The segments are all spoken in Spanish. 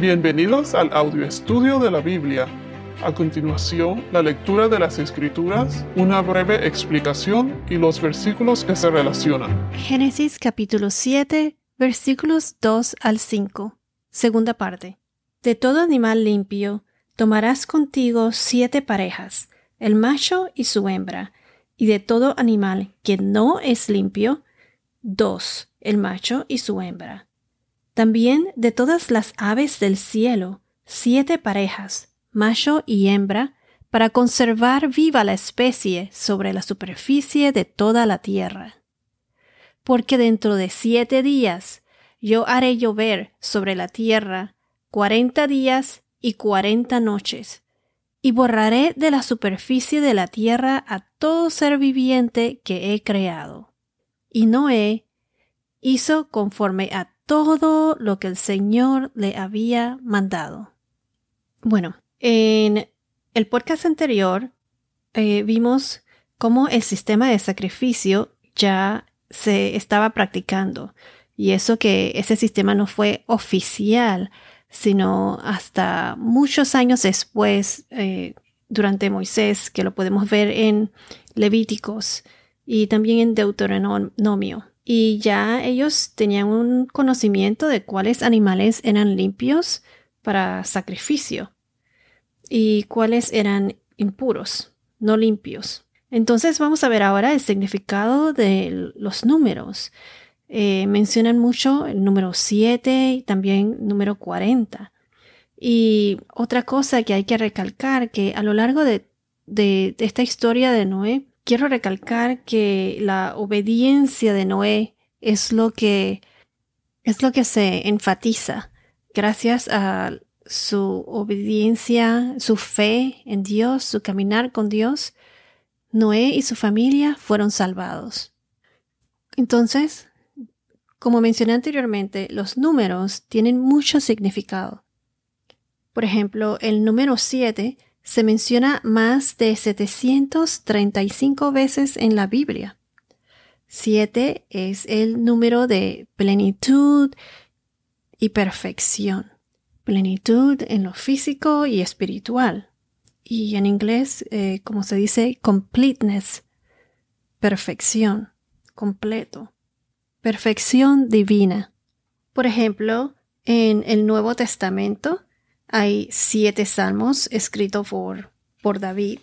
Bienvenidos al audio estudio de la Biblia. A continuación, la lectura de las Escrituras, una breve explicación y los versículos que se relacionan. Génesis capítulo 7, versículos 2 al 5. Segunda parte. De todo animal limpio, tomarás contigo siete parejas, el macho y su hembra, y de todo animal que no es limpio, dos, el macho y su hembra también de todas las aves del cielo, siete parejas, macho y hembra, para conservar viva la especie sobre la superficie de toda la tierra. Porque dentro de siete días yo haré llover sobre la tierra cuarenta días y cuarenta noches, y borraré de la superficie de la tierra a todo ser viviente que he creado. Y Noé hizo conforme a todo lo que el Señor le había mandado. Bueno, en el podcast anterior eh, vimos cómo el sistema de sacrificio ya se estaba practicando y eso que ese sistema no fue oficial, sino hasta muchos años después, eh, durante Moisés, que lo podemos ver en Levíticos y también en Deuteronomio y ya ellos tenían un conocimiento de cuáles animales eran limpios para sacrificio y cuáles eran impuros, no limpios. Entonces vamos a ver ahora el significado de los números. Eh, mencionan mucho el número 7 y también número 40. Y otra cosa que hay que recalcar, que a lo largo de esta historia de Noé, quiero recalcar que la obediencia de Noé es lo que es lo que se enfatiza gracias a su obediencia, su fe en Dios, su caminar con Dios, Noé y su familia fueron salvados. Entonces, como mencioné anteriormente, los números tienen mucho significado. Por ejemplo, el número 7 se menciona más de 735 veces en la Biblia. Siete es el número de plenitud y perfección. Plenitud en lo físico y espiritual. Y en inglés, eh, como se dice, completeness, perfección, completo, perfección divina. Por ejemplo, en el Nuevo Testamento, hay siete salmos escritos por, por David.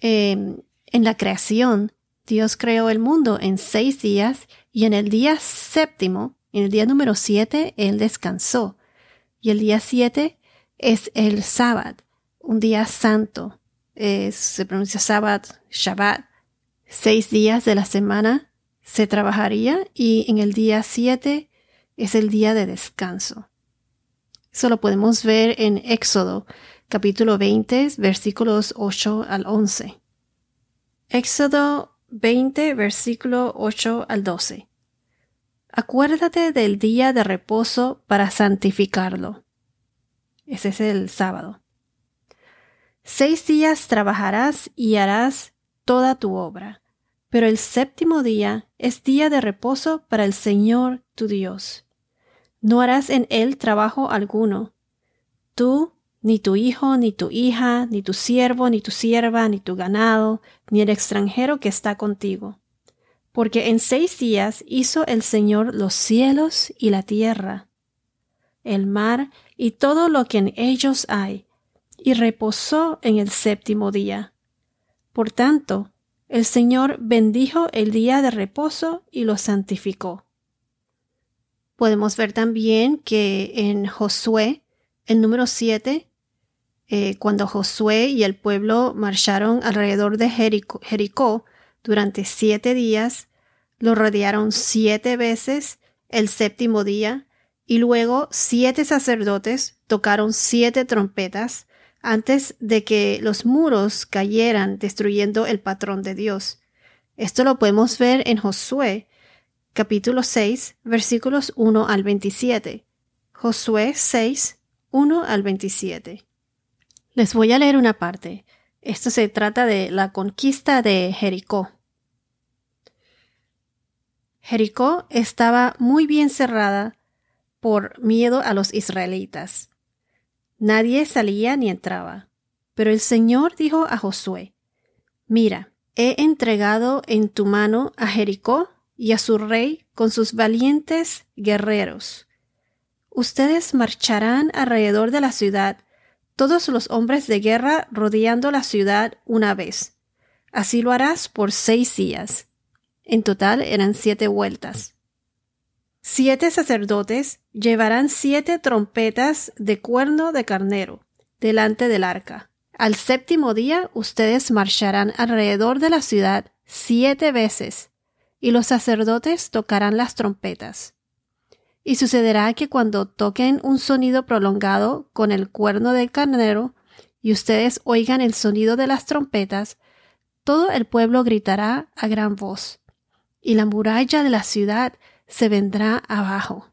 Em, en la creación, Dios creó el mundo en seis días y en el día séptimo, en el día número siete, Él descansó. Y el día siete es el sábado, un día santo. se pronuncia sábado, Shabbat. Seis días de la semana se trabajaría y en el día siete es el día de descanso. Eso lo podemos ver en Éxodo, capítulo 20, versículos 8 al 11. Éxodo 20, versículo 8 al 12. Acuérdate del día de reposo para santificarlo. Ese es el sábado. Seis días trabajarás y harás toda tu obra, pero el séptimo día es día de reposo para el Señor tu Dios no harás en él trabajo alguno. Tú, ni tu hijo, ni tu hija, ni tu siervo, ni tu sierva, ni tu ganado, ni el extranjero que está contigo. Porque en seis días hizo el Señor los cielos y la tierra, el mar y todo lo que en ellos hay, y reposó en el séptimo día. Por tanto, el Señor bendijo el día de reposo y lo santificó. Podemos ver también que en Josué, el número 7, eh, cuando Josué y el pueblo marcharon alrededor de Jericó, durante siete días, lo rodearon siete veces el séptimo día, y luego siete sacerdotes tocaron siete trompetas antes de que los muros cayeran, destruyendo el patrón de Dios. Esto lo podemos ver en Josué, capítulo 6, versículos 1 al 27. Josué 6, 1 al 27. Les voy a leer una parte. Esto se trata de la conquista de Jericó. Jericó estaba muy bien cerrada por miedo a los israelitas. Nadie salía ni entraba. Pero el Señor dijo a Josué, Mira, he entregado en tu mano a Jericó y a su rey con sus valientes guerreros. Ustedes marcharán alrededor de la ciudad, todos los hombres de guerra rodeando la ciudad una vez. Así lo harás por seis días. En total eran siete vueltas. Siete sacerdotes llevarán siete trompetas de cuerno de carnero delante del arca. Al séptimo día ustedes marcharán alrededor de la ciudad siete veces, y los sacerdotes tocarán las trompetas. Y sucederá que cuando toquen un sonido prolongado con el cuerno del carnero, y ustedes oigan el sonido de las trompetas, todo el pueblo gritará a gran voz, y la muralla de la ciudad se vendrá abajo.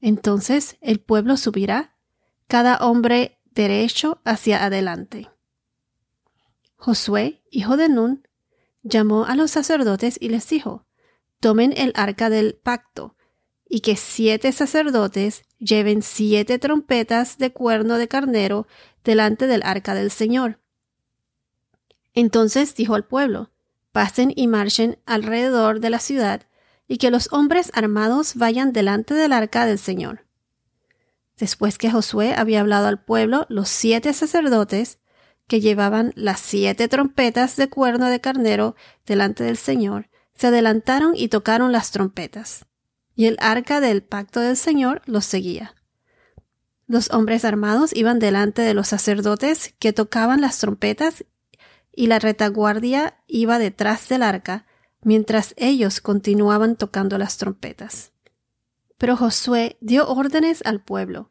Entonces el pueblo subirá, cada hombre derecho hacia adelante. Josué, hijo de Nun, llamó a los sacerdotes y les dijo, tomen el arca del pacto, y que siete sacerdotes lleven siete trompetas de cuerno de carnero delante del arca del Señor. Entonces dijo al pueblo, pasen y marchen alrededor de la ciudad, y que los hombres armados vayan delante del arca del Señor. Después que Josué había hablado al pueblo, los siete sacerdotes, que llevaban las siete trompetas de cuerno de carnero delante del Señor, se adelantaron y tocaron las trompetas. Y el arca del pacto del Señor los seguía. Los hombres armados iban delante de los sacerdotes que tocaban las trompetas y la retaguardia iba detrás del arca, mientras ellos continuaban tocando las trompetas. Pero Josué dio órdenes al pueblo.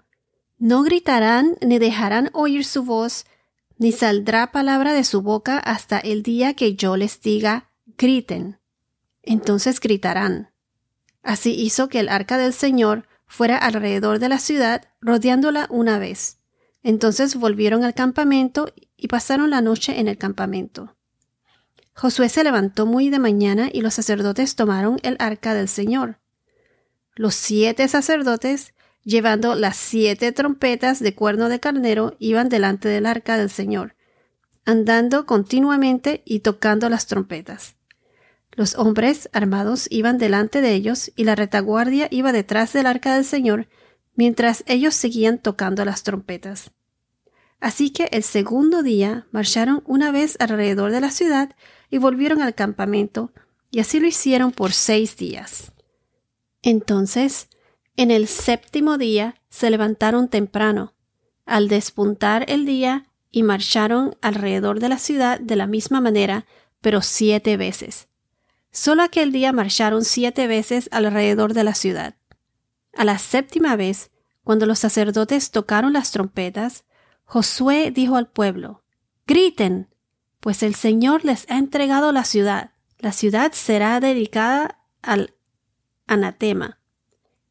No gritarán ni dejarán oír su voz, ni saldrá palabra de su boca hasta el día que yo les diga griten. Entonces gritarán. Así hizo que el arca del Señor fuera alrededor de la ciudad, rodeándola una vez. Entonces volvieron al campamento y pasaron la noche en el campamento. Josué se levantó muy de mañana y los sacerdotes tomaron el arca del Señor. Los siete sacerdotes, llevando las siete trompetas de cuerno de carnero, iban delante del arca del Señor, andando continuamente y tocando las trompetas. Los hombres armados iban delante de ellos y la retaguardia iba detrás del arca del Señor, mientras ellos seguían tocando las trompetas. Así que el segundo día marcharon una vez alrededor de la ciudad y volvieron al campamento, y así lo hicieron por seis días. Entonces, en el séptimo día se levantaron temprano, al despuntar el día, y marcharon alrededor de la ciudad de la misma manera, pero siete veces. Solo aquel día marcharon siete veces alrededor de la ciudad. A la séptima vez, cuando los sacerdotes tocaron las trompetas, Josué dijo al pueblo, Griten, pues el Señor les ha entregado la ciudad. La ciudad será dedicada al anatema.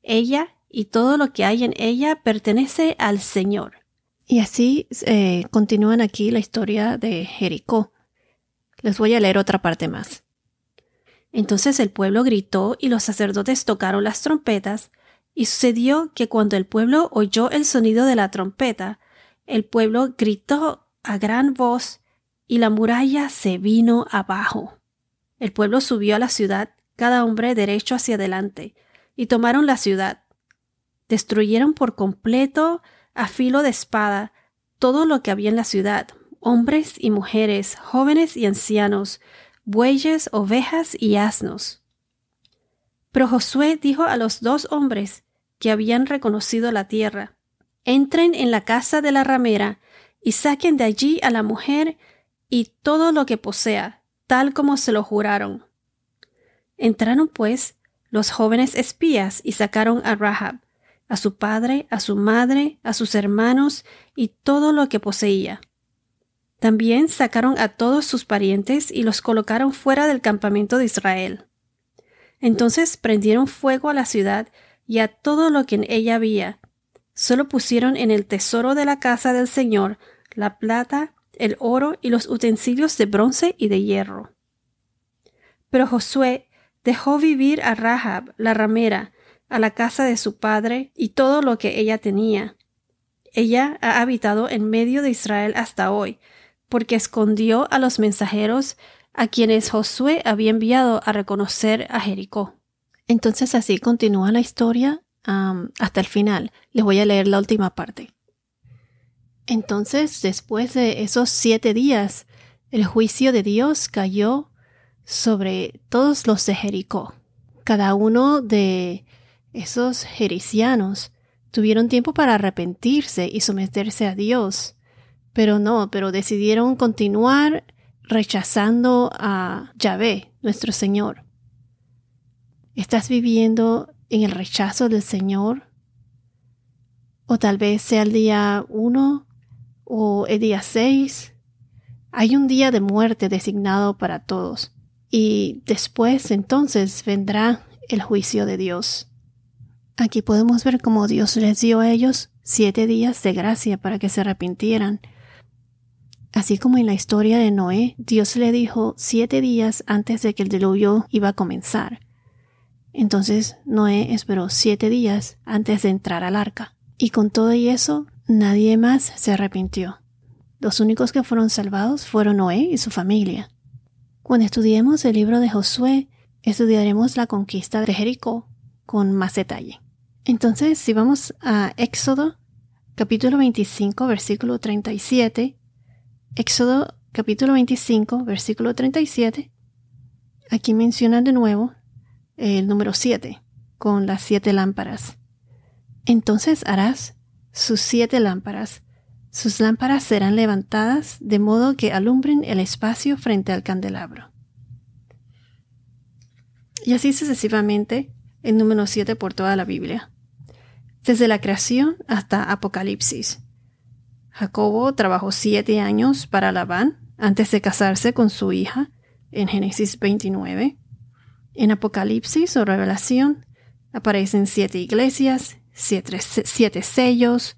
Ella y todo lo que hay en ella pertenece al Señor. Y así eh, continúan aquí la historia de Jericó. Les voy a leer otra parte más. Entonces el pueblo gritó y los sacerdotes tocaron las trompetas, y sucedió que cuando el pueblo oyó el sonido de la trompeta, el pueblo gritó a gran voz y la muralla se vino abajo. El pueblo subió a la ciudad, cada hombre derecho hacia adelante, y tomaron la ciudad. Destruyeron por completo, a filo de espada, todo lo que había en la ciudad, hombres y mujeres, jóvenes y ancianos, bueyes, ovejas y asnos. Pero Josué dijo a los dos hombres que habían reconocido la tierra, entren en la casa de la ramera y saquen de allí a la mujer y todo lo que posea, tal como se lo juraron. Entraron pues los jóvenes espías y sacaron a Rahab, a su padre, a su madre, a sus hermanos y todo lo que poseía. También sacaron a todos sus parientes y los colocaron fuera del campamento de Israel. Entonces prendieron fuego a la ciudad y a todo lo que en ella había. Solo pusieron en el tesoro de la casa del Señor la plata, el oro y los utensilios de bronce y de hierro. Pero Josué dejó vivir a Rahab, la ramera, a la casa de su padre y todo lo que ella tenía. Ella ha habitado en medio de Israel hasta hoy, porque escondió a los mensajeros a quienes Josué había enviado a reconocer a Jericó. Entonces así continúa la historia hasta el final. Les voy a leer la última parte. Entonces, después de esos siete días, el juicio de Dios cayó sobre todos los de Jericó. Cada uno de esos jericianos tuvieron tiempo para arrepentirse y someterse a Dios, pero no, pero decidieron continuar rechazando a Yahvé, nuestro Señor. ¿Estás viviendo en el rechazo del Señor? O tal vez sea el día uno o el día seis. Hay un día de muerte designado para todos. Y después entonces vendrá el juicio de Dios. Aquí podemos ver cómo Dios les dio a ellos siete días de gracia para que se arrepintieran. Así como en la historia de Noé, Dios le dijo siete días antes de que el diluvio iba a comenzar. Entonces Noé esperó siete días antes de entrar al arca. Y con todo y eso, nadie más se arrepintió. Los únicos que fueron salvados fueron Noé y su familia. Cuando estudiemos el libro de Josué, estudiaremos la conquista de Jericó con más detalle. Entonces, si vamos a Éxodo capítulo 25, versículo 37, Éxodo capítulo 25, versículo 37, aquí menciona de nuevo el número 7, con las siete lámparas. Entonces harás sus siete lámparas sus lámparas serán levantadas de modo que alumbren el espacio frente al candelabro. Y así sucesivamente, el número 7 por toda la Biblia. Desde la creación hasta Apocalipsis. Jacobo trabajó siete años para Labán antes de casarse con su hija en Génesis 29. En Apocalipsis o Revelación aparecen siete iglesias, siete, siete sellos,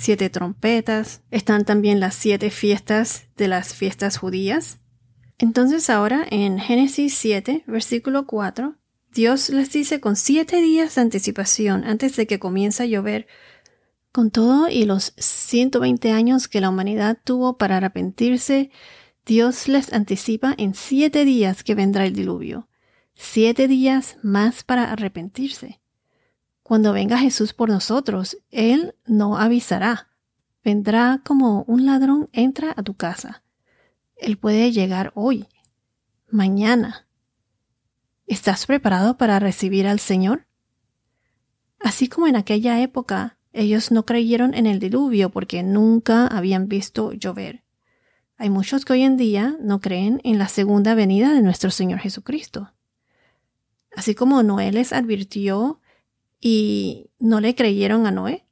siete trompetas, están también las siete fiestas de las fiestas judías. Entonces ahora en Génesis 7, versículo 4, Dios les dice con siete días de anticipación antes de que comience a llover, con todo y los 120 años que la humanidad tuvo para arrepentirse, Dios les anticipa en siete días que vendrá el diluvio, siete días más para arrepentirse. Cuando venga Jesús por nosotros, Él no avisará. Vendrá como un ladrón entra a tu casa. Él puede llegar hoy, mañana. ¿Estás preparado para recibir al Señor? Así como en aquella época ellos no creyeron en el diluvio porque nunca habían visto llover. Hay muchos que hoy en día no creen en la segunda venida de nuestro Señor Jesucristo. Así como Noé les advirtió y no le creyeron a Noé.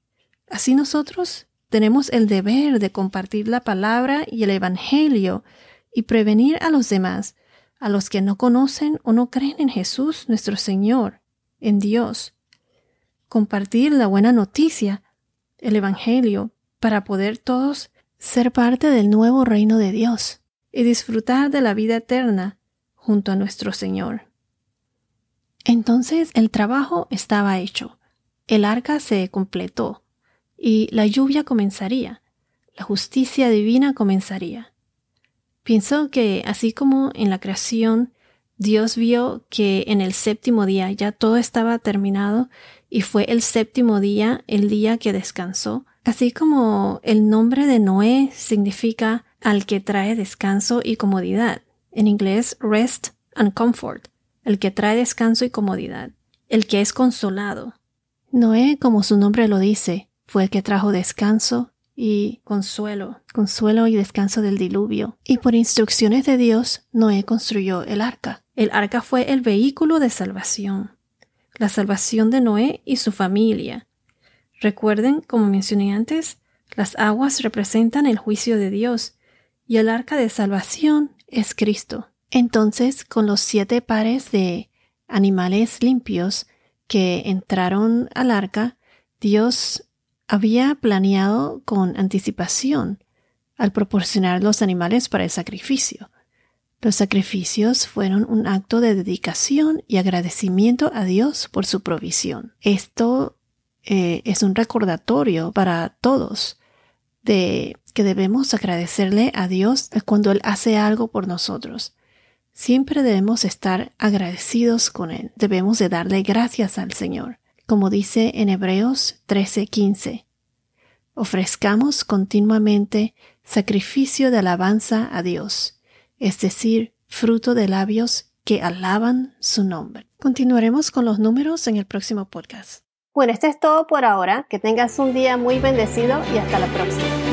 Así nosotros tenemos el deber de compartir la palabra y el Evangelio y prevenir a los demás, a los que no conocen o no creen en Jesús nuestro Señor, en Dios. Compartir la buena noticia, el Evangelio, para poder todos ser parte del nuevo reino de Dios y disfrutar de la vida eterna junto a nuestro Señor. Entonces el trabajo estaba hecho, el arca se completó, y la lluvia comenzaría, la justicia divina comenzaría. Pienso que así como en la creación Dios vio que en el séptimo día ya todo estaba terminado y fue el séptimo día el día que descansó, así como el nombre de Noé significa al que trae descanso y comodidad, en inglés rest and comfort el que trae descanso y comodidad, el que es consolado. Noé, como su nombre lo dice, fue el que trajo descanso y consuelo, consuelo y descanso del diluvio. Y por instrucciones de Dios, Noé construyó el arca. El arca fue el vehículo de salvación, la salvación de Noé y su familia. Recuerden, como mencioné antes, las aguas representan el juicio de Dios y el arca de salvación es Cristo. Entonces, con los siete pares de animales limpios que entraron al arca, Dios había planeado con anticipación al proporcionar los animales para el sacrificio. Los sacrificios fueron un acto de dedicación y agradecimiento a Dios por su provisión. Esto eh, es un recordatorio para todos de que debemos agradecerle a Dios cuando Él hace algo por nosotros. Siempre debemos estar agradecidos con Él. Debemos de darle gracias al Señor. Como dice en Hebreos 13:15, ofrezcamos continuamente sacrificio de alabanza a Dios, es decir, fruto de labios que alaban su nombre. Continuaremos con los números en el próximo podcast. Bueno, esto es todo por ahora. Que tengas un día muy bendecido y hasta la próxima.